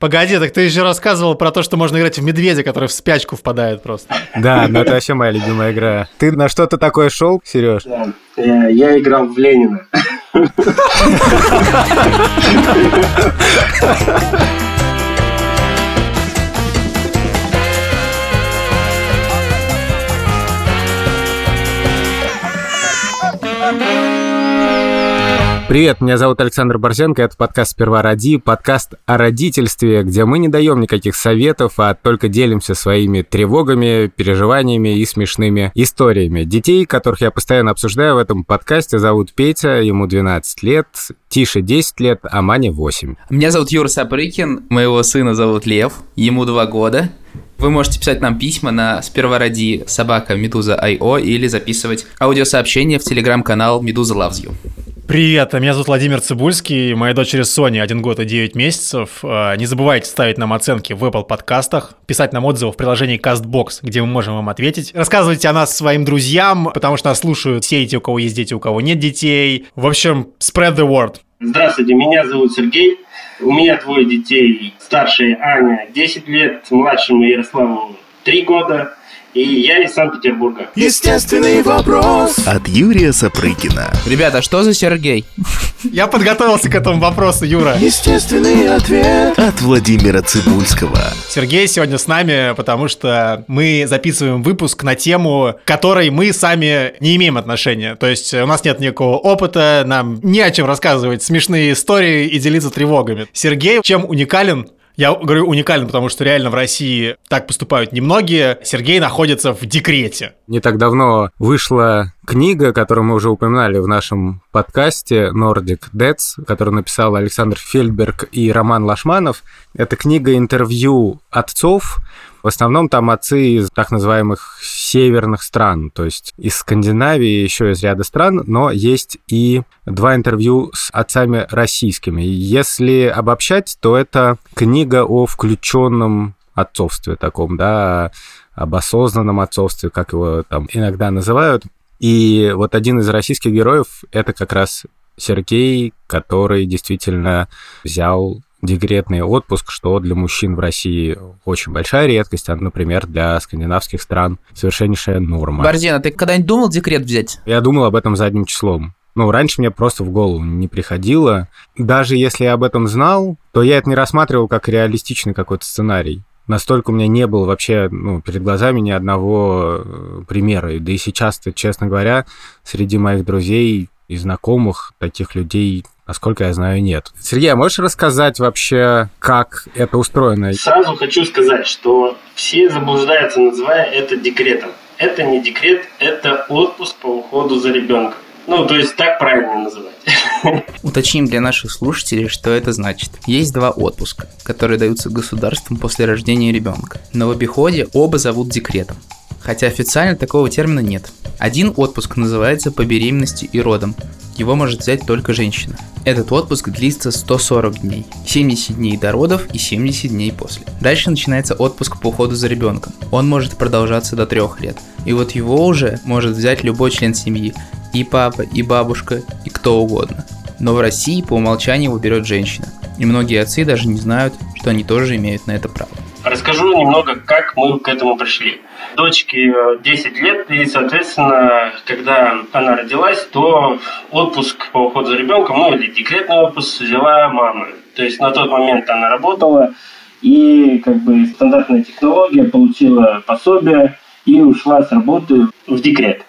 Погоди, так ты еще рассказывал про то, что можно играть в медведя, который в спячку впадает просто. Да, ну это вообще моя любимая игра. Ты на что-то такое шел, Сереж? Да. Я, я играл в Ленина. Привет, меня зовут Александр Борзенко, это подкаст «Сперва роди», подкаст о родительстве, где мы не даем никаких советов, а только делимся своими тревогами, переживаниями и смешными историями. Детей, которых я постоянно обсуждаю в этом подкасте, зовут Петя, ему 12 лет, Тише 10 лет, а Мане 8. Меня зовут Юра Сапрыкин, моего сына зовут Лев, ему 2 года. Вы можете писать нам письма на сперва ради собака Медуза Медуза.io или записывать аудиосообщения в телеграм-канал Медуза Loves You. Привет, меня зовут Владимир Цибульский, моя дочери Соня, один год и 9 месяцев. А, не забывайте ставить нам оценки в Apple подкастах, писать нам отзывы в приложении CastBox, где мы можем вам ответить. Рассказывайте о нас своим друзьям, потому что нас слушают все эти, у кого есть дети, у кого нет детей. В общем, spread the word. Здравствуйте, меня зовут Сергей. У меня двое детей. Старшая Аня 10 лет, младшему Ярославу 3 года. И я из Санкт-Петербурга. Естественный вопрос от Юрия Сапрыкина. Ребята, что за Сергей? Я подготовился к этому вопросу, Юра. Естественный ответ от Владимира Цибульского. Сергей сегодня с нами, потому что мы записываем выпуск на тему, к которой мы сами не имеем отношения. То есть у нас нет никакого опыта, нам не о чем рассказывать смешные истории и делиться тревогами. Сергей чем уникален я говорю уникально, потому что реально в России так поступают немногие. Сергей находится в декрете. Не так давно вышла книга, которую мы уже упоминали в нашем подкасте Nordic Deaths, которую написал Александр Фельдберг и Роман Лашманов. Это книга интервью отцов, в основном там отцы из так называемых северных стран, то есть из Скандинавии, еще из ряда стран, но есть и два интервью с отцами российскими. Если обобщать, то это книга о включенном отцовстве таком, да, об осознанном отцовстве, как его там иногда называют. И вот один из российских героев — это как раз Сергей, который действительно взял декретный отпуск, что для мужчин в России очень большая редкость, а, например, для скандинавских стран совершеннейшая норма. Борзен, а ты когда-нибудь думал декрет взять? Я думал об этом задним числом. Ну, раньше мне просто в голову не приходило. Даже если я об этом знал, то я это не рассматривал как реалистичный какой-то сценарий. Настолько у меня не было вообще ну, перед глазами ни одного э, примера. Да и сейчас-то, честно говоря, среди моих друзей и знакомых таких людей Насколько я знаю, нет. Сергей, а можешь рассказать вообще, как это устроено? Сразу хочу сказать, что все заблуждаются, называя это декретом. Это не декрет, это отпуск по уходу за ребенком. Ну, то есть так правильно называть. Уточним для наших слушателей, что это значит. Есть два отпуска, которые даются государством после рождения ребенка. Но в обиходе оба зовут декретом хотя официально такого термина нет. Один отпуск называется по беременности и родам, его может взять только женщина. Этот отпуск длится 140 дней, 70 дней до родов и 70 дней после. Дальше начинается отпуск по уходу за ребенком. Он может продолжаться до 3 лет. И вот его уже может взять любой член семьи, и папа, и бабушка, и кто угодно. Но в России по умолчанию его берет женщина. И многие отцы даже не знают, что они тоже имеют на это право. Расскажу немного, как мы к этому пришли. Дочке 10 э, лет, и, соответственно, когда она родилась, то отпуск по уходу за ребенком, ну или декретный отпуск взяла мама. То есть на тот момент она работала, и как бы стандартная технология получила пособие и ушла с работы в декрет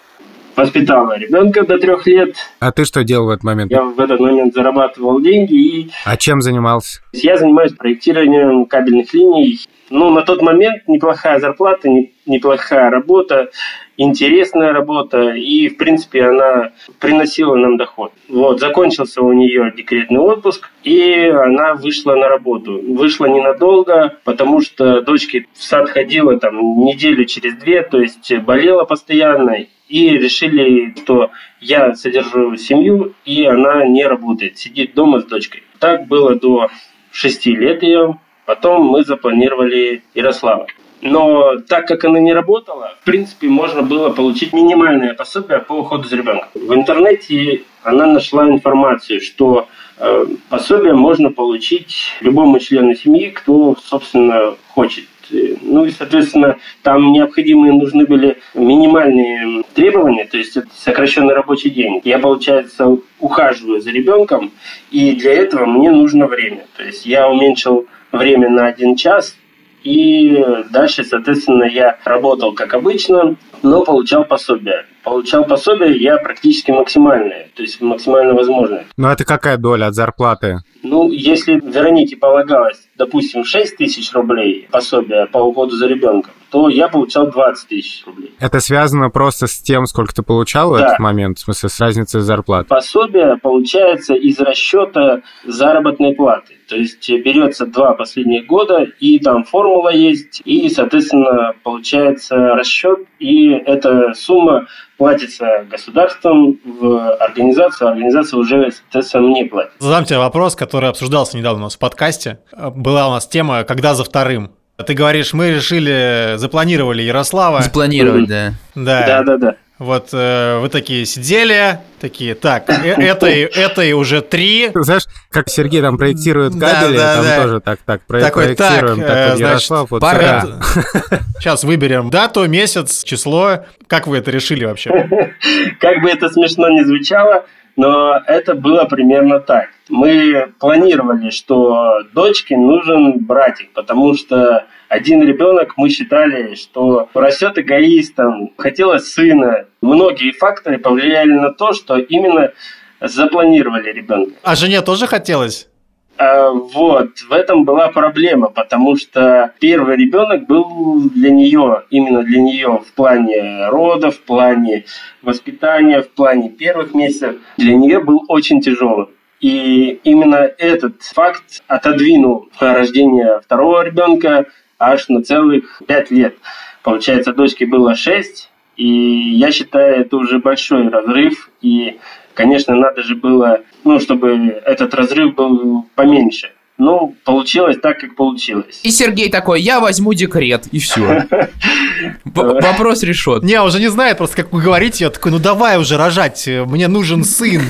воспитала ребенка до трех лет. А ты что делал в этот момент? Я в этот момент зарабатывал деньги и... А чем занимался? Я занимаюсь проектированием кабельных линий. Ну, на тот момент неплохая зарплата, неплохая работа, интересная работа, и, в принципе, она приносила нам доход. Вот, закончился у нее декретный отпуск, и она вышла на работу. Вышла ненадолго, потому что дочке в сад ходила там неделю через две, то есть болела постоянно, и решили, что я содержу семью, и она не работает, сидит дома с дочкой. Так было до шести лет ее. Потом мы запланировали Ярослава. Но так как она не работала, в принципе, можно было получить минимальное пособие по уходу за ребенком. В интернете она нашла информацию, что Э, Пособие можно получить любому члену семьи, кто, собственно, хочет. Ну и, соответственно, там необходимые нужны были минимальные требования, то есть это сокращенный рабочий день. Я, получается, ухаживаю за ребенком, и для этого мне нужно время. То есть я уменьшил время на один час, и дальше, соответственно, я работал как обычно, но получал пособие. Получал пособие я практически максимальное, то есть максимально возможное. Ну, это какая доля от зарплаты? Ну, если Веронике полагалось, допустим, 6 тысяч рублей пособие по уходу за ребенком, то я получал 20 тысяч рублей. Это связано просто с тем, сколько ты получал в Да. этот момент, в смысле, с разницей зарплат? Пособие получается из расчета заработной платы. То есть берется два последних года, и там формула есть, и, соответственно, получается расчет, и эта сумма платится государством в организацию, а организация уже, соответственно, мне платит. Задам тебе вопрос, который обсуждался недавно у нас в подкасте. Э, Была у нас тема «Когда за вторым?». Ты говоришь, мы решили, запланировали Ярослава. Запланировать, да. Да. Да-да-да. Вот э, вы такие сидели, такие, так, э- этой, этой уже три. Знаешь, как Сергей там проектирует Да, кабели, да, там да. тоже так, так, про- Такой, проектируем, так, так, э, вот значит, Ярослав, вот пора. сюда. Сейчас выберем дату, месяц, число. Как вы это решили вообще? Как бы это смешно не звучало, но это было примерно так. Мы планировали, что дочке нужен братик, потому что один ребенок, мы считали, что растет эгоистом, хотелось сына. Многие факторы повлияли на то, что именно запланировали ребенка. А жене тоже хотелось? А, Вот, в этом была проблема, потому что первый ребенок был для нее, именно для нее в плане родов, в плане воспитания, в плане первых месяцев, для нее был очень тяжелым. И именно этот факт отодвинул рождение второго ребенка аж на целых пять лет. Получается, дочке было шесть, и я считаю, это уже большой разрыв, и, конечно, надо же было, ну, чтобы этот разрыв был поменьше. Ну, получилось так, как получилось. И Сергей такой, я возьму декрет, и все. Вопрос решен. Не, уже не знает, просто как вы говорите, я такой, ну давай уже рожать, э, мне нужен сын.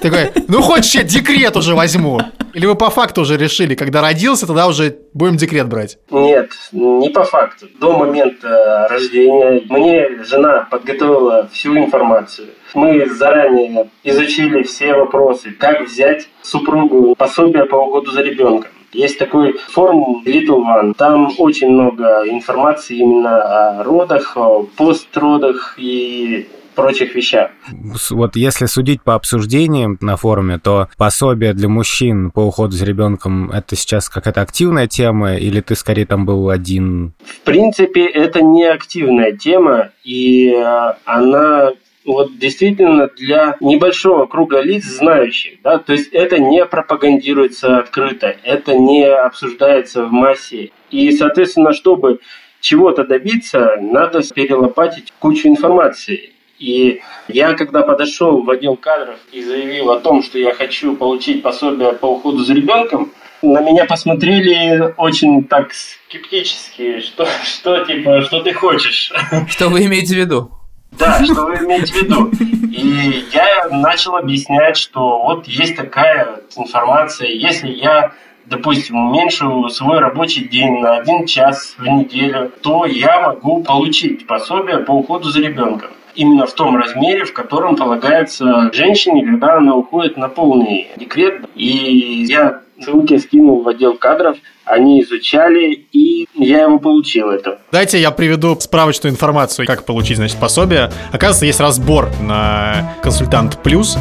Такой, ну хочешь, я декрет уже возьму. Или вы по факту уже решили, когда родился, тогда уже будем декрет брать? Нет, не по факту. До момента рождения мне жена подготовила всю информацию. Мы заранее изучили все вопросы, как взять супругу пособие по уходу за ребенком. Есть такой форум Little One. Там очень много информации именно о родах, о постродах и прочих вещах. С- Вот если судить по обсуждениям на форуме, то пособие для мужчин по уходу за ребенком это сейчас какая-то активная тема, или ты скорее там был один? В принципе, это не активная тема, и э, она вот действительно для небольшого круга лиц знающих, да, то есть это не пропагандируется открыто, это не обсуждается в массе, и, соответственно, чтобы чего-то добиться, надо перелопатить кучу информации. И я, когда подошел в отдел кадров и заявил о том, что я хочу получить пособие по уходу за ребенком, на меня посмотрели очень так скептически, что, что типа, что ты хочешь. Что вы имеете в виду? Да, что вы имеете в виду? И я начал объяснять, что вот есть такая информация, если я, допустим, уменьшу свой рабочий день на один час в неделю, то я могу получить пособие по уходу за ребенком. Именно в том размере, в котором полагается женщине, когда она уходит на полный декрет. И я ссылки скинул в отдел кадров, они изучали, и я его получил это. Дайте я приведу справочную информацию, как получить, значит, пособие. Оказывается, есть разбор на консультант плюс.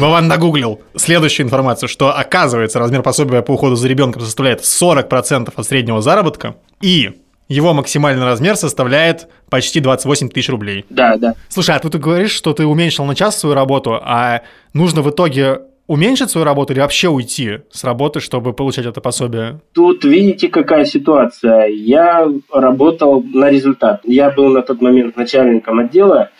Вован нагуглил следующую информацию, что оказывается размер пособия по уходу за ребенком составляет 40% от среднего заработка, и его максимальный размер составляет почти 28 тысяч рублей. Да, да. Слушай, а ты, ты говоришь, что ты уменьшил на час свою работу, а нужно в итоге уменьшить свою работу или вообще уйти с работы, чтобы получать это пособие? Тут видите, какая ситуация. Я работал на результат. Я был на тот момент начальником отдела,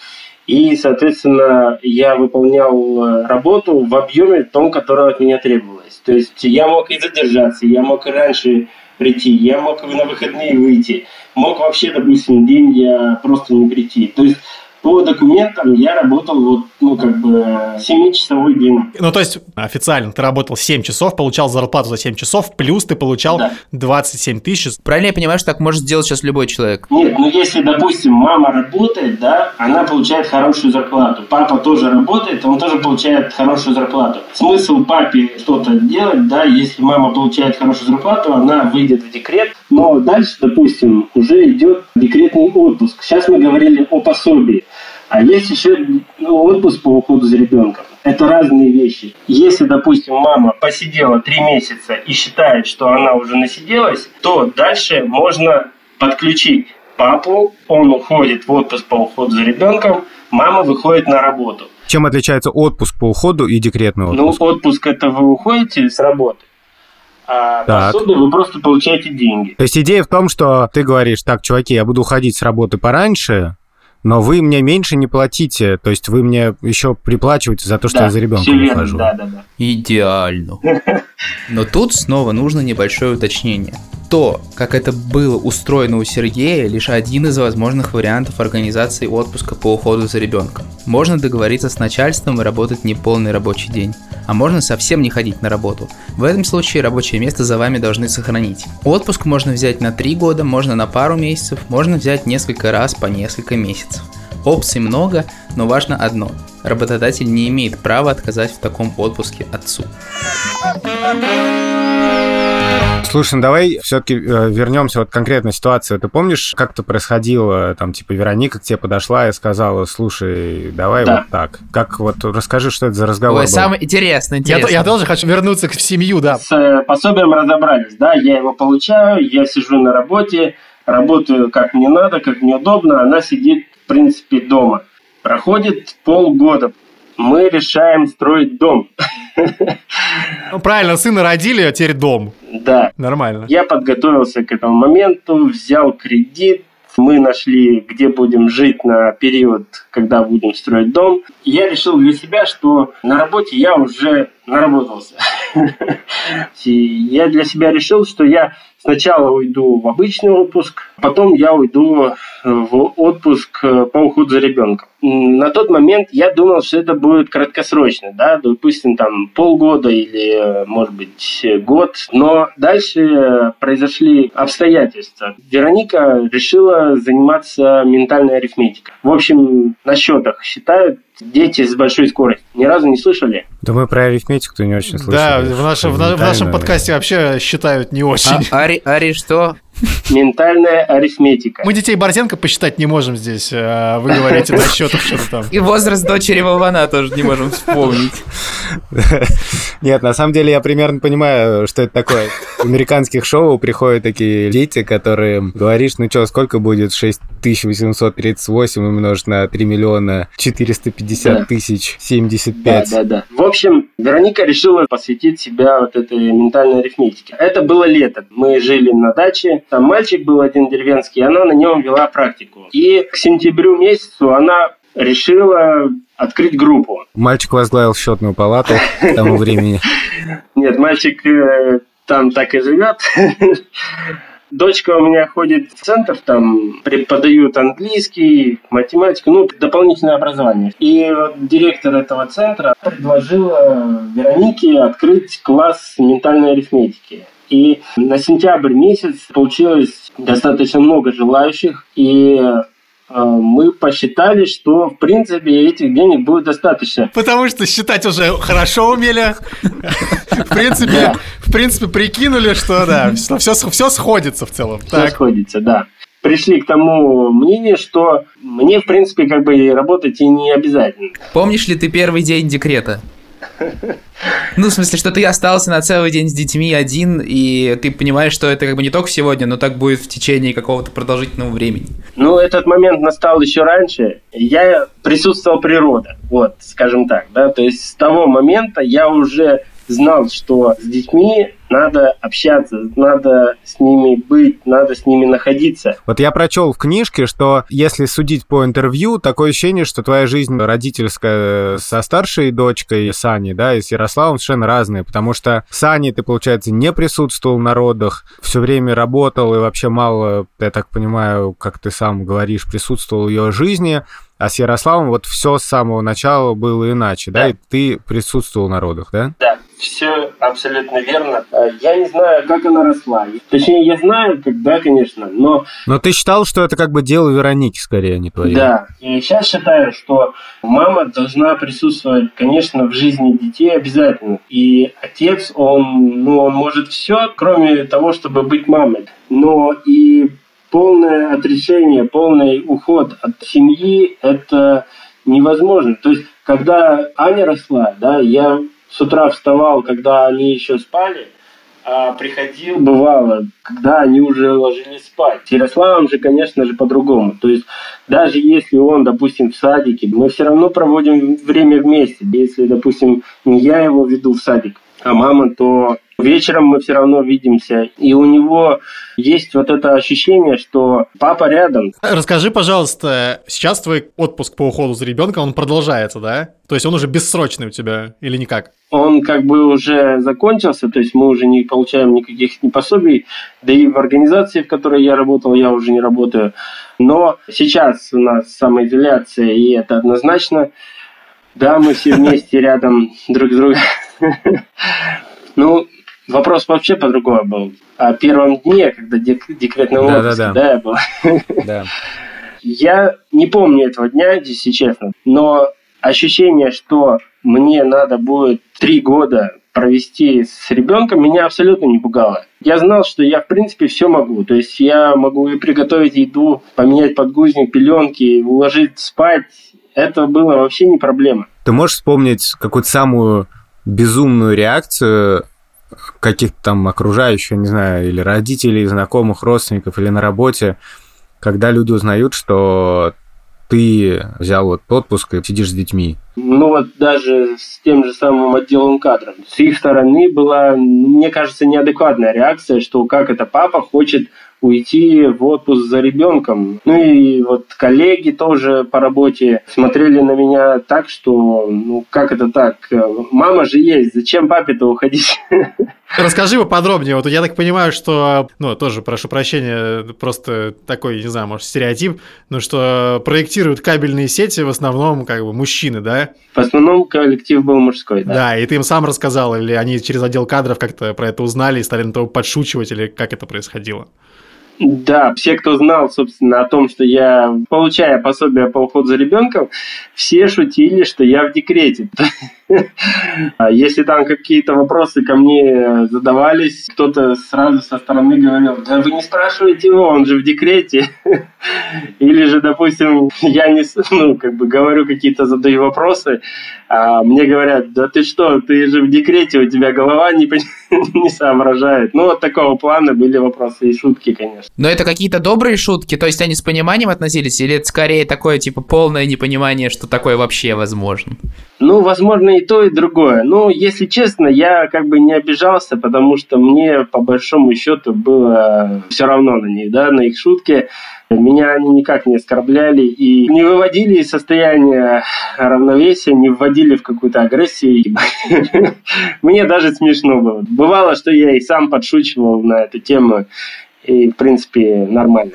и, соответственно, я выполнял э, работу в объеме том, которого от меня требовалось. То есть я мог и задержаться, я мог и раньше прийти, я мог на выходные выйти, мог вообще, допустим, день я просто не прийти. То есть По документам я работал вот, ну, как бы 7-часовой день. Ну, то есть, официально ты работал 7 часов, получал зарплату за 7 часов, плюс ты получал Да. 27 тысяч. Правильно я понимаю, что так может сделать сейчас любой человек? Нет, ну если, допустим, мама работает, да, она получает хорошую зарплату. Папа тоже работает, он тоже получает хорошую зарплату. Смысл папе что-то делать, да, если мама получает хорошую зарплату, она выйдет в декрет. Но дальше, допустим, уже идет декретный отпуск. Сейчас мы говорили о пособии. А есть еще ну, отпуск по уходу за ребенком. Это разные вещи. Если, допустим, мама посидела три месяца и считает, что она уже насиделась, то дальше можно подключить папу, он уходит в отпуск по уходу за ребенком, мама выходит на работу. Чем отличается отпуск по уходу и декретный Ну, отпуск? отпуск это вы уходите с работы, а Так. пособие вы просто получаете деньги. То есть идея в том, что ты говоришь, так, чуваки, я буду уходить с работы пораньше, но вы мне меньше не платите, то есть вы мне еще приплачиваете за то, что Да, я за ребенком ухожу. Да, да, да. Идеально. Но тут снова нужно небольшое уточнение. То, как это было устроено у Сергея, лишь один из возможных вариантов организации отпуска по уходу за ребенком. Можно договориться с начальством и работать неполный рабочий день. А можно совсем не ходить на работу. В этом случае рабочее место за вами должны сохранить. Отпуск можно взять на 3 года, можно на пару месяцев, можно взять несколько раз по несколько месяцев. Опций много, но важно одно. Работодатель не имеет права отказать в таком отпуске отцу. Слушай, ну давай все-таки вернемся вот к конкретной ситуации. Ты помнишь, как это происходило? Там, типа, Вероника к тебе подошла и сказала, слушай, давай Да. вот так. Как вот, расскажи, что это за разговор Ой, был? самое интересное, Я, интересно. то- я тоже хочу вернуться к- в семью, да. С э, пособием разобрались, да, я его получаю, я сижу на работе, работаю как мне надо, как мне удобно, она сидит, в принципе, дома. Проходит полгода, мы решаем строить дом. Ну, правильно, сына родили, а теперь дом. Да, Нормально. я подготовился к этому моменту, взял кредит, мы нашли, где будем жить на период, когда будем строить дом. И я решил для себя, что на работе я уже наработался. И я для себя решил, что я сначала уйду в обычный отпуск, потом я уйду в отпуск э, по уходу за ребенком. На тот момент я думал, что это будет краткосрочно, да, допустим, там полгода или, э, может быть, год. Но дальше произошли обстоятельства. Вероника решила заниматься ментальной арифметикой. В общем, на счетах считают дети с большой скоростью. Ни разу не слышали? Да мы про арифметику не очень слышали. Да, в, нашем- в на- в нашем подкасте вообще считают не очень. А, Ари, Ари, что? Ментальная арифметика. Мы детей Борзенко посчитать не можем здесь. а Вы говорите на счетах что-то там. И возраст дочери Вована тоже не можем вспомнить. Нет, на самом деле я примерно понимаю, что это такое. В американских шоу приходят такие дети, которые говоришь, ну что, сколько будет 6838 умножить на 3 миллиона 450 Да. тысяч Да, 75. да, да. В общем, Вероника решила посвятить себя вот этой ментальной арифметике. Это было лето. Мы жили на даче. Там мальчик был один деревенский, она на нем вела практику. И к сентябрю месяцу она решила открыть группу. Мальчик возглавил счетную палату к тому времени. Нет, мальчик э, там так и живет. Дочка у меня ходит в центр, там преподают английский, математику, ну, дополнительное образование. И вот директор этого центра предложила Веронике открыть класс ментальной арифметики. И на сентябрь месяц получилось достаточно много желающих, и э, мы посчитали, что, в принципе, этих денег будет достаточно. Потому что считать уже хорошо умели. В принципе, в принципе, прикинули, что да, все, все сходится в целом. Все сходится, да. Пришли к тому мнению, что мне, в принципе, как бы работать и не обязательно. Помнишь ли ты первый день декрета? Ну, в смысле, что ты остался на целый день с детьми один, и ты понимаешь, что это как бы не только сегодня, но так будет в течение какого-то продолжительного времени. Ну, этот момент настал еще раньше. Я присутствовал природа, вот, скажем так, да. То есть с того момента я уже знал, что с детьми надо общаться, надо с ними быть, надо с ними находиться. Вот я прочел в книжке, что если судить по интервью, такое ощущение, что твоя жизнь родительская со старшей дочкой Сани, да, и с Ярославом совершенно разные, потому что с Аней ты, получается, не присутствовал на родах, все время работал и вообще мало, я так понимаю, как ты сам говоришь, присутствовал в ее жизни, А с Ярославом вот все с самого начала было иначе, да? Да. И ты присутствовал на родах, да? Да, все абсолютно верно. Э, Я не знаю, как она росла. Точнее, я знаю, когда, конечно, но Но ты считал, что это как бы дело Вероники скорее, а не твое? Да, и сейчас считаю, что мама должна присутствовать, конечно, в жизни детей обязательно. И отец, он, ну, он может все, кроме того, чтобы быть мамой. Но и полное отрешение, полный уход от семьи – это невозможно. То есть, когда Аня росла, да, я с утра вставал, когда они еще спали, а приходил, бывало, когда они уже ложились спать. С Ярославом же, конечно же, по-другому. То есть, даже если он, допустим, в садике, мы все равно проводим время вместе. Если, допустим, не я его веду в садик, а мама, то вечером мы все равно видимся. И у него есть вот это ощущение, что папа рядом. Расскажи, пожалуйста, сейчас твой отпуск по уходу за ребенком, он продолжается, да? То есть он уже бессрочный у тебя или никак? Он как бы уже закончился, то есть мы уже не получаем никаких ни пособий, да и в организации, в которой я работал, я уже не работаю. Но сейчас у нас самоизоляция, и это однозначно. Да, мы все вместе рядом друг с другом. Ну, вопрос вообще по-другому был. О первом дне, когда дек- декретный отпуск, Да-да-да. да, я был. Да. Я не помню этого дня, если честно, но ощущение, что мне надо будет три года провести с ребенком, меня абсолютно не пугало. Я знал, что я, в принципе, все могу. То есть я могу и приготовить еду, поменять подгузник, пеленки, уложить спать. Это было вообще не проблема. Ты можешь вспомнить какую-то самую безумную реакцию каких-то там окружающих, не знаю, или родителей, знакомых, родственников, или на работе, когда люди узнают, что ты взял вот отпуск и сидишь с детьми. Ну вот даже с тем же самым отделом кадров. С их стороны была, мне кажется, неадекватная реакция, что как это папа хочет уйти в отпуск за ребенком. Ну и вот коллеги тоже по работе смотрели на меня так, что ну как это так? Мама же есть, зачем папе-то уходить? Расскажи поподробнее. Вот я так понимаю, что, ну, тоже прошу прощения, просто такой, не знаю, может, стереотип, но что проектируют кабельные сети в основном как бы мужчины, да? В основном коллектив был мужской, да. Да, и ты им сам рассказал, или они через отдел кадров как-то про это узнали и стали на того подшучивать, или как это происходило? Да, все, кто знал, собственно, о том, что я, получая пособие по уходу за ребенком, все шутили, что я в декрете. А Если там какие-то вопросы ко мне задавались, кто-то сразу со стороны говорил, да вы не спрашивайте его, он же в декрете. Или же, допустим, я не, ну, как бы говорю какие-то, задаю вопросы, а мне говорят, да ты что, ты же в декрете, у тебя голова не, не соображает. Ну, вот такого плана были вопросы и шутки, конечно. Но это какие-то добрые шутки, то есть они с пониманием относились, или это скорее такое, типа, полное непонимание, что такое вообще возможно? Ну, возможно, и то, и другое. Ну, если честно, я как бы не обижался, потому что мне, по большому счету, было все равно на них, да, на их шутки. Меня они никак не оскорбляли и не выводили из состояния равновесия, не вводили в какую-то агрессию. Мне даже смешно было. Бывало, что я и сам подшучивал на эту тему, и, в принципе, нормально.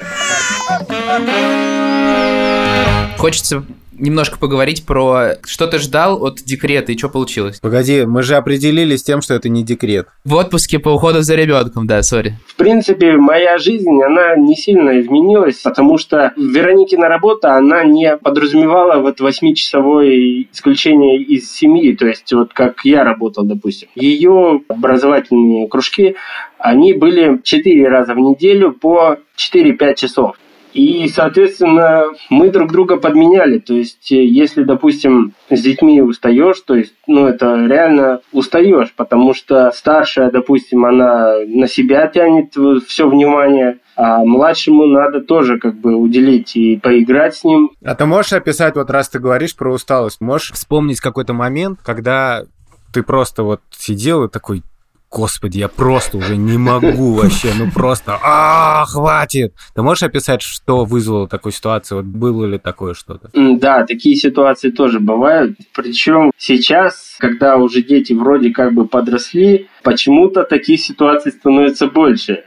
Хочется немножко поговорить про что ты ждал от декрета и что получилось. Погоди, мы же определились тем, что это не декрет. В отпуске по уходу за ребенком, да, сори. В принципе, моя жизнь, она не сильно изменилась, потому что Вероникина работа, она не подразумевала вот восьмичасовое исключение из семьи, то есть вот как я работал, допустим. Ее образовательные кружки, они были четыре раза в неделю по 4-5 часов. И, соответственно, мы друг друга подменяли. То есть, э, если, допустим, с детьми устаешь, то есть, ну, это реально устаешь, потому что старшая, допустим, она на себя тянет все внимание, а младшему надо тоже как бы уделить и поиграть с ним. А ты можешь описать, вот раз ты говоришь про усталость, можешь вспомнить какой-то момент, когда ты просто вот сидел и такой, господи, я просто уже не могу вообще, ну просто, а, хватит. Ты можешь описать, что вызвало такую ситуацию? Вот было ли такое что-то? Да, такие ситуации тоже бывают. Причем сейчас, когда уже дети вроде как бы подросли, почему-то таких ситуаций становится больше.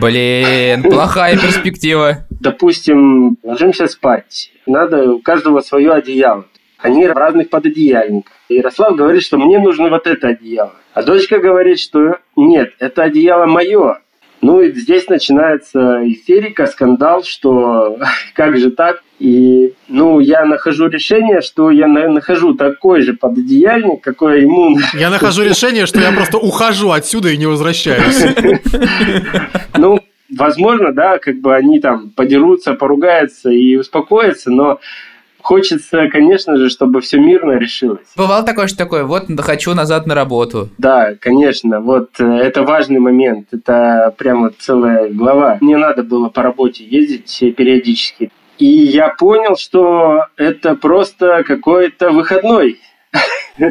Блин, плохая перспектива. Допустим, ложимся спать. надо у каждого свое одеяло. Они в разных пододеяльниках. Ярослав говорит, что мне нужно вот это одеяло. А дочка говорит, что нет, это одеяло мое. Ну и здесь начинается истерика, скандал, что как же так? И, ну, я нахожу решение, что я нахожу такой же пододеяльник, какой ему... Я нахожу решение, что я просто ухожу отсюда и не возвращаюсь. Ну, возможно, да, как бы они там подерутся, поругаются и успокоятся, но Хочется, конечно же, чтобы все мирно решилось. Бывало такое, что такое, вот хочу назад на работу. Да, конечно, вот э, это важный момент, это прямо целая глава. Мне надо было по работе ездить периодически. И я понял, что это просто какой-то выходной. То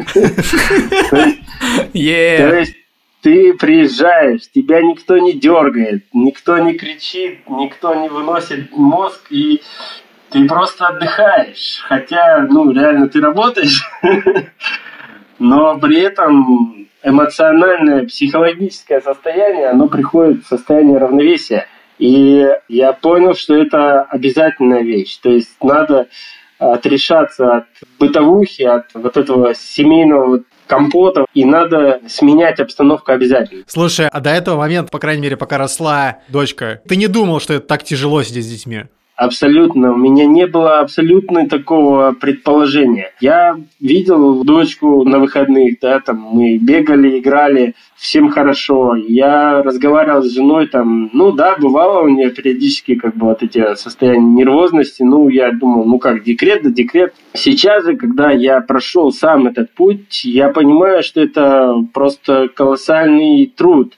есть ты приезжаешь, тебя никто не дергает, никто не кричит, никто не выносит мозг, и ты просто отдыхаешь. Хотя, ну, реально ты работаешь, но при этом эмоциональное, психологическое состояние, оно приходит в состояние равновесия. И я понял, что это обязательная вещь. То есть надо отрешаться от бытовухи, от вот этого семейного компота, и надо сменять обстановку обязательно. Слушай, а до этого момента, по крайней мере, пока росла дочка, ты не думал, что это так тяжело сидеть с детьми? Абсолютно. У меня не было абсолютно такого предположения. Я видел дочку на выходных, да, там мы бегали, играли, всем хорошо. Я разговаривал с женой, там, ну да, бывало у нее периодически как бы вот эти состояния нервозности. Ну, я думал, ну как, декрет да декрет. Сейчас же, когда я прошел сам этот путь, я понимаю, что это просто колоссальный труд.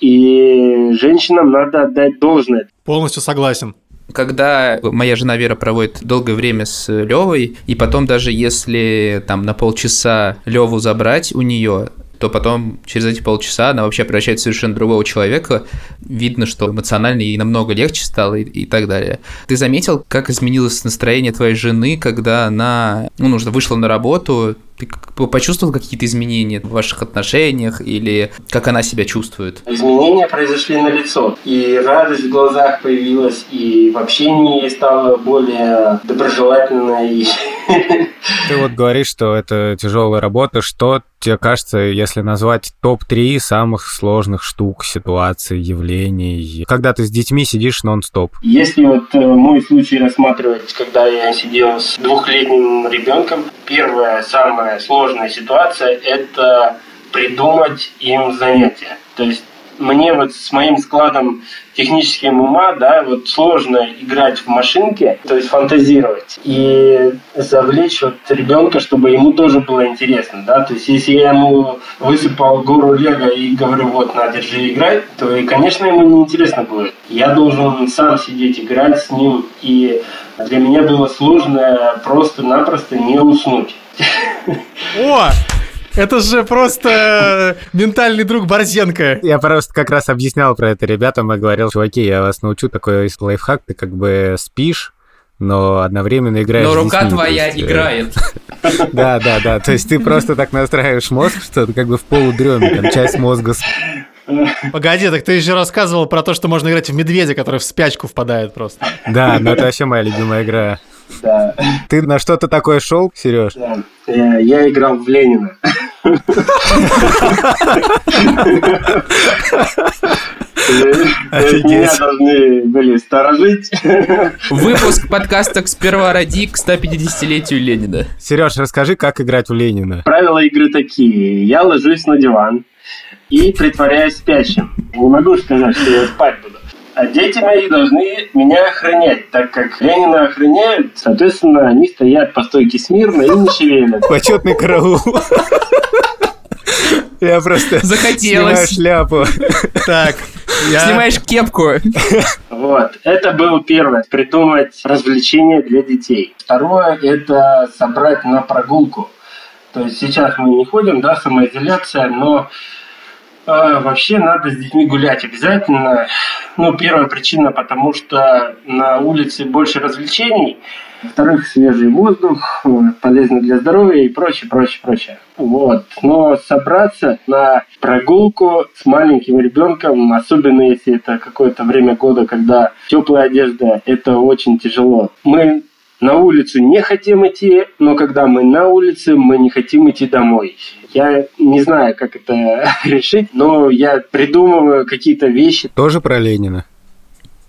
И женщинам надо отдать должное. Полностью согласен когда моя жена Вера проводит долгое время с Левой, и потом даже если там на полчаса Леву забрать у нее, то потом через эти полчаса она вообще превращается в совершенно другого человека. Видно, что эмоционально ей намного легче стало и, и так далее. Ты заметил, как изменилось настроение твоей жены, когда она, ну, нужно вышла на работу, ты почувствовал какие-то изменения в ваших отношениях или как она себя чувствует? Изменения произошли на лицо. И радость в глазах появилась, и в общении стало более доброжелательной. Ты вот говоришь, что это тяжелая работа. Что тебе кажется, если назвать топ-3 самых сложных штук, ситуаций, явлений, когда ты с детьми сидишь нон-стоп? Если вот э, мой случай рассматривать, когда я сидел с двухлетним ребенком, первое, самая сложная ситуация – это придумать им занятия. То есть мне вот с моим складом техническим ума, да, вот сложно играть в машинке, то есть фантазировать и завлечь вот ребенка, чтобы ему тоже было интересно, да, то есть если я ему высыпал гору лего и говорю, вот, на, держи, играй, то, и, конечно, ему не интересно будет. Я должен сам сидеть, играть с ним, и для меня было сложно просто-напросто не уснуть. О! Это же просто ментальный друг Борзенко. Я просто как раз объяснял про это ребятам и говорил, чуваки, я вас научу такой лайфхак, ты как бы спишь, но одновременно играешь Но рука детьми, твоя есть, э, играет. Да, да, да. То есть ты просто так настраиваешь мозг, что ты как бы в полудреме, там часть мозга Погоди, так ты еще рассказывал про то, что можно играть в медведя, который в спячку впадает просто. Да, но это вообще моя любимая игра. Да. Ты на что-то такое шел, Сереж? Да. Я, я играл в Ленина. Меня должны были сторожить. Выпуск подкаста «Сперва ради» к 150-летию Ленина. Сереж, расскажи, как играть в Ленина. Правила игры такие. Я ложусь на диван и притворяюсь спящим. Не могу сказать, что я спать буду. А дети мои должны меня охранять, так как Ленина охраняют, соответственно, они стоят по стойке смирно и не шевелят. Почетный караул. Я просто Захотелось. снимаю шляпу. Так, я... Снимаешь кепку. Вот, это было первое, придумать развлечение для детей. Второе, это собрать на прогулку. То есть сейчас мы не ходим, да, самоизоляция, но вообще надо с детьми гулять обязательно. Ну, первая причина, потому что на улице больше развлечений. Во-вторых, свежий воздух, полезно для здоровья и прочее, прочее, прочее. Вот. Но собраться на прогулку с маленьким ребенком, особенно если это какое-то время года, когда теплая одежда, это очень тяжело. Мы на улицу не хотим идти, но когда мы на улице, мы не хотим идти домой. Я не знаю, как это решить, но я придумываю какие-то вещи. Тоже про Ленина.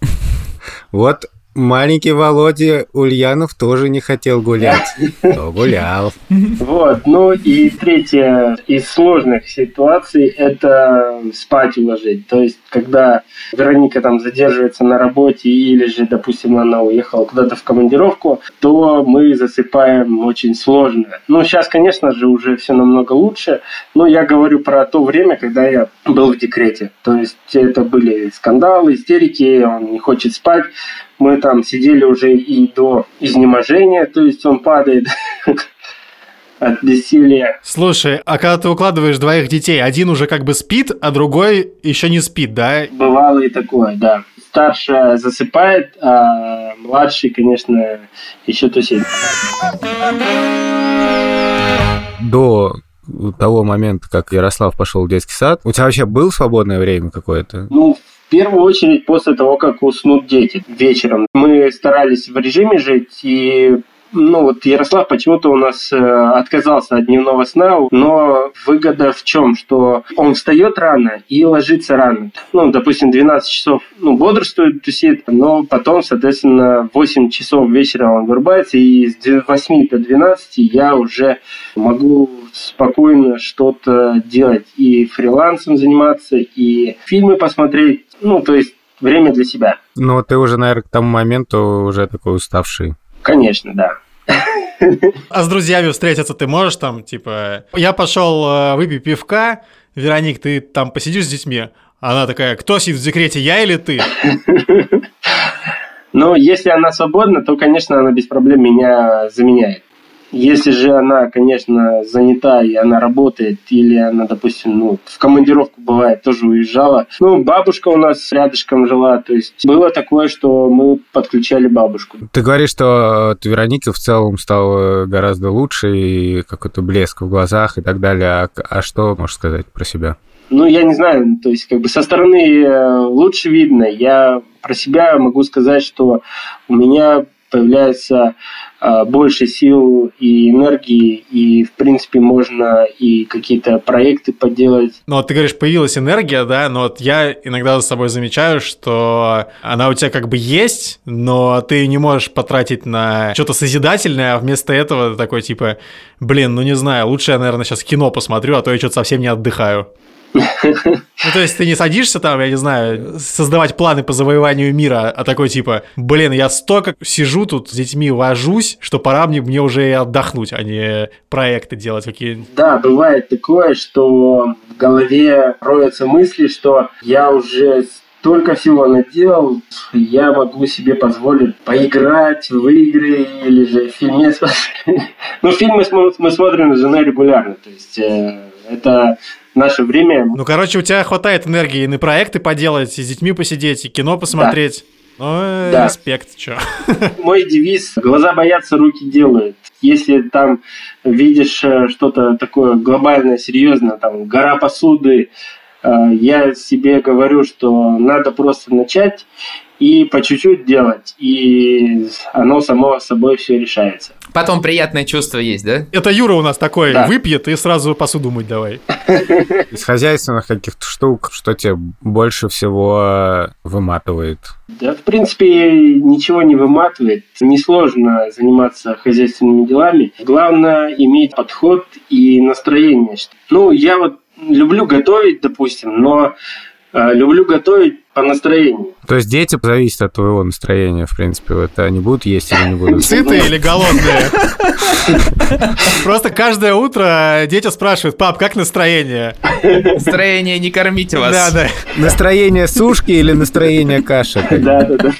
Вот Маленький Володя Ульянов тоже не хотел гулять, но гулял. Вот, ну и третье из сложных ситуаций – это спать уложить. То есть, когда Вероника там задерживается на работе или же, допустим, она уехала куда-то в командировку, то мы засыпаем очень сложно. Ну, сейчас, конечно же, уже все намного лучше, но я говорю про то время, когда я был в декрете. То есть, это были скандалы, истерики, он не хочет спать, мы там сидели уже и до изнеможения, то есть он падает от бессилия. Слушай, а когда ты укладываешь двоих детей, один уже как бы спит, а другой еще не спит, да? Бывало и такое, да. Старшая засыпает, а младший, конечно, еще тусит. До того момента, как Ярослав пошел в детский сад, у тебя вообще было свободное время какое-то? Ну, в первую очередь после того, как уснут дети вечером. Мы старались в режиме жить, и ну вот Ярослав почему-то у нас э, отказался от дневного сна, но выгода в чем, что он встает рано и ложится рано. Ну, допустим, 12 часов ну, бодрствует, тусит, но потом, соответственно, 8 часов вечера он вырубается, и с 8 до 12 я уже могу спокойно что-то делать и фрилансом заниматься, и фильмы посмотреть, ну, то есть время для себя. Но ты уже, наверное, к тому моменту уже такой уставший. Конечно, да. А с друзьями встретиться ты можешь там, типа, я пошел э, выпить пивка, Вероник, ты там посидишь с детьми? Она такая, кто сидит в декрете, я или ты? Но если она свободна, то, конечно, она без проблем меня заменяет. Если же она, конечно, занята и она работает, или она, допустим, ну, в командировку бывает, тоже уезжала. Ну, бабушка у нас рядышком жила, то есть было такое, что мы подключали бабушку. Ты говоришь, что от Вероники в целом стало гораздо лучше, и какой-то блеск в глазах и так далее. А, а что можешь сказать про себя? Ну, я не знаю, то есть как бы со стороны э, лучше видно. Я про себя могу сказать, что у меня появляется э, больше сил и энергии, и, в принципе, можно и какие-то проекты поделать. Ну, вот ты говоришь, появилась энергия, да, но вот я иногда за собой замечаю, что она у тебя как бы есть, но ты не можешь потратить на что-то созидательное, а вместо этого такой, типа, блин, ну не знаю, лучше я, наверное, сейчас кино посмотрю, а то я что-то совсем не отдыхаю. Ну, то есть ты не садишься там, я не знаю, создавать планы по завоеванию мира, а такой типа, блин, я столько сижу тут с детьми вожусь, что пора мне, мне уже и отдохнуть, а не проекты делать какие Да, бывает такое, что в голове роются мысли, что я уже столько всего наделал, я могу себе позволить поиграть в игры или же фильме. Ну, фильмы мы смотрим с женой регулярно, то есть э, наше время. Ну, короче, у тебя хватает энергии и на проекты поделать, и с детьми посидеть, и кино посмотреть. Да. Ну, да. респект, чё. Мой девиз «Глаза боятся, руки делают». Если там видишь э, что-то такое глобальное, серьезное, там гора посуды, э, я себе говорю, что надо просто начать и по чуть-чуть делать, и оно само собой все решается. Потом приятное чувство есть, да? Это Юра у нас такой, да. выпьет и сразу посуду мыть давай. Из хозяйственных каких-то штук, что тебе больше всего выматывает? Да, в принципе, ничего не выматывает. Несложно заниматься хозяйственными делами. Главное иметь подход и настроение. Ну, я вот люблю готовить, допустим, но э, люблю готовить по настроению. То есть дети зависят от твоего настроения, в принципе. Это они будут есть или не будут? Сытые или голодные? Просто каждое утро дети спрашивают, пап, как настроение? Настроение не кормите вас. Да, да. Настроение сушки или настроение каши? Да, да, да.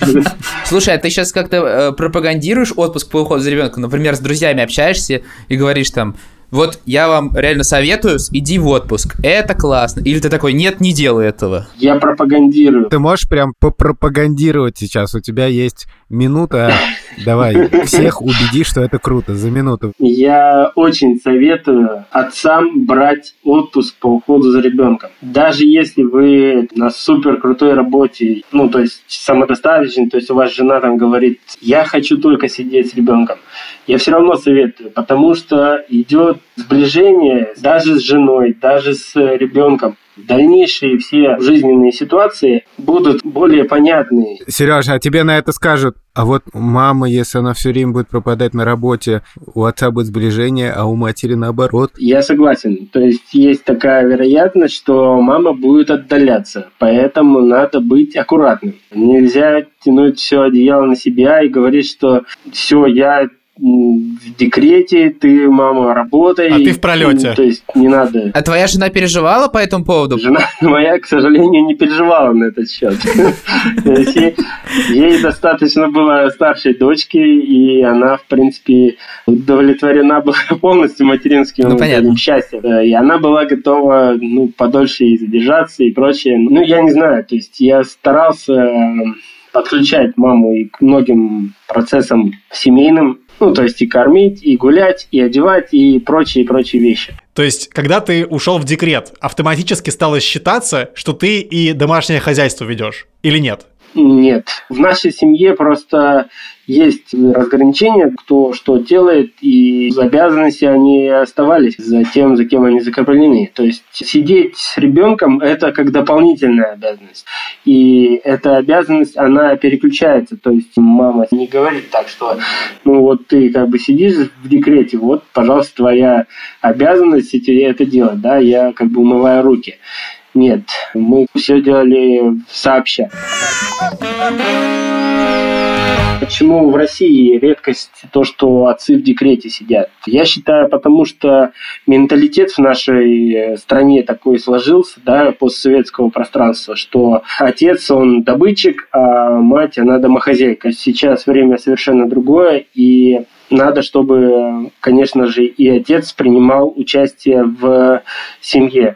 Слушай, а ты сейчас как-то э, пропагандируешь отпуск по уходу за ребенком? Например, с друзьями общаешься и говоришь там, Вот я вам реально советую, иди в отпуск. Это классно. Или ты такой, нет, не делай этого. Я пропагандирую. Ты можешь прям попропагандировать сейчас. У тебя есть минута. Давай, всех убеди, что это круто. За минуту. Я очень советую отцам брать отпуск по уходу за ребенком. Даже если вы на супер крутой работе, ну, то есть самодостаточный, то есть у вас жена там говорит, я хочу только сидеть с ребенком. Я все равно советую, потому что идет сближение даже с женой, даже с ребенком. Дальнейшие все жизненные ситуации будут более понятны. Сережа, а тебе на это скажут, а вот мама, если она все время будет пропадать на работе, у отца будет сближение, а у матери наоборот. Я согласен. То есть есть такая вероятность, что мама будет отдаляться. Поэтому надо быть аккуратным. Нельзя тянуть все одеяло на себя и говорить, что все, я в декрете, ты, мама, работай. А ты в пролете. Ну, то есть не надо. А твоя жена переживала по этому поводу? Жена моя, к сожалению, не переживала на этот счет. Ей достаточно было старшей дочки, и она, в принципе, удовлетворена была полностью материнским ну, счастьем. И она была готова ну, подольше и задержаться и прочее. Ну, я не знаю, то есть я старался подключать маму и к многим процессам семейным, ну, то есть и кормить, и гулять, и одевать, и прочие-прочие вещи. То есть, когда ты ушел в декрет, автоматически стало считаться, что ты и домашнее хозяйство ведешь, или нет? Нет. В нашей семье просто есть разграничения, кто что делает, и обязанности они оставались за тем, за кем они закреплены. То есть сидеть с ребенком – это как дополнительная обязанность. И эта обязанность, она переключается. То есть мама не говорит так, что ну вот ты как бы сидишь в декрете, вот, пожалуйста, твоя обязанность это делать, да, я как бы умываю руки. Нет, мы все делали сообща. Почему в России редкость то, что отцы в декрете сидят? Я считаю, потому что менталитет в нашей э, стране такой сложился, да, постсоветского пространства, что отец, он добытчик, а мать, она домохозяйка. Сейчас время совершенно другое, и надо, чтобы, конечно же, и отец принимал участие в семье.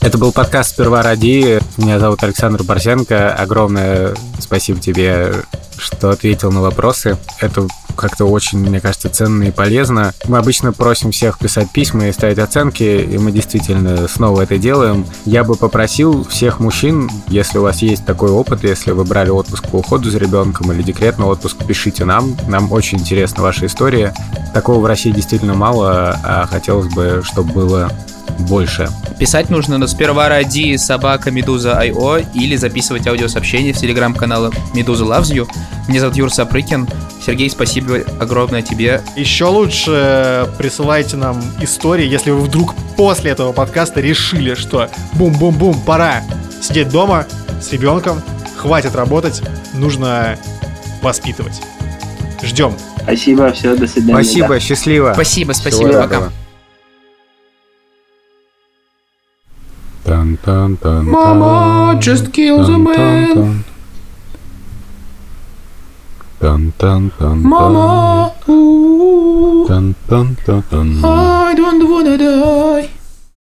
Это был подкаст «Сперва ради». Меня зовут Александр Борзенко. Огромное спасибо тебе, что ответил на вопросы. Это как-то очень, мне кажется, ценно и полезно. Мы обычно просим всех писать письма и ставить оценки, и мы действительно снова это делаем. Я бы попросил всех мужчин, если у вас есть такой опыт, если вы брали отпуск по уходу за ребенком или декретный отпуск, пишите нам. Нам очень интересна ваша история. Такого в России действительно мало, а хотелось бы, чтобы было больше. Писать нужно на сперва ради собака Медуза IO или записывать аудиосообщение в телеграм-канал Медуза Loves You. Меня зовут Юр Сапрыкин. Сергей, спасибо огромное тебе. Еще лучше присылайте нам истории, если вы вдруг после этого подкаста решили, что бум-бум-бум, пора сидеть дома с ребенком, хватит работать, нужно воспитывать. Ждем. Спасибо, все, до свидания. Спасибо, да. счастливо. Спасибо, спасибо, Всего пока. Dun, dun, dun, Mama just kills a man. Dun, dun, dun, dun. I don't wanna die.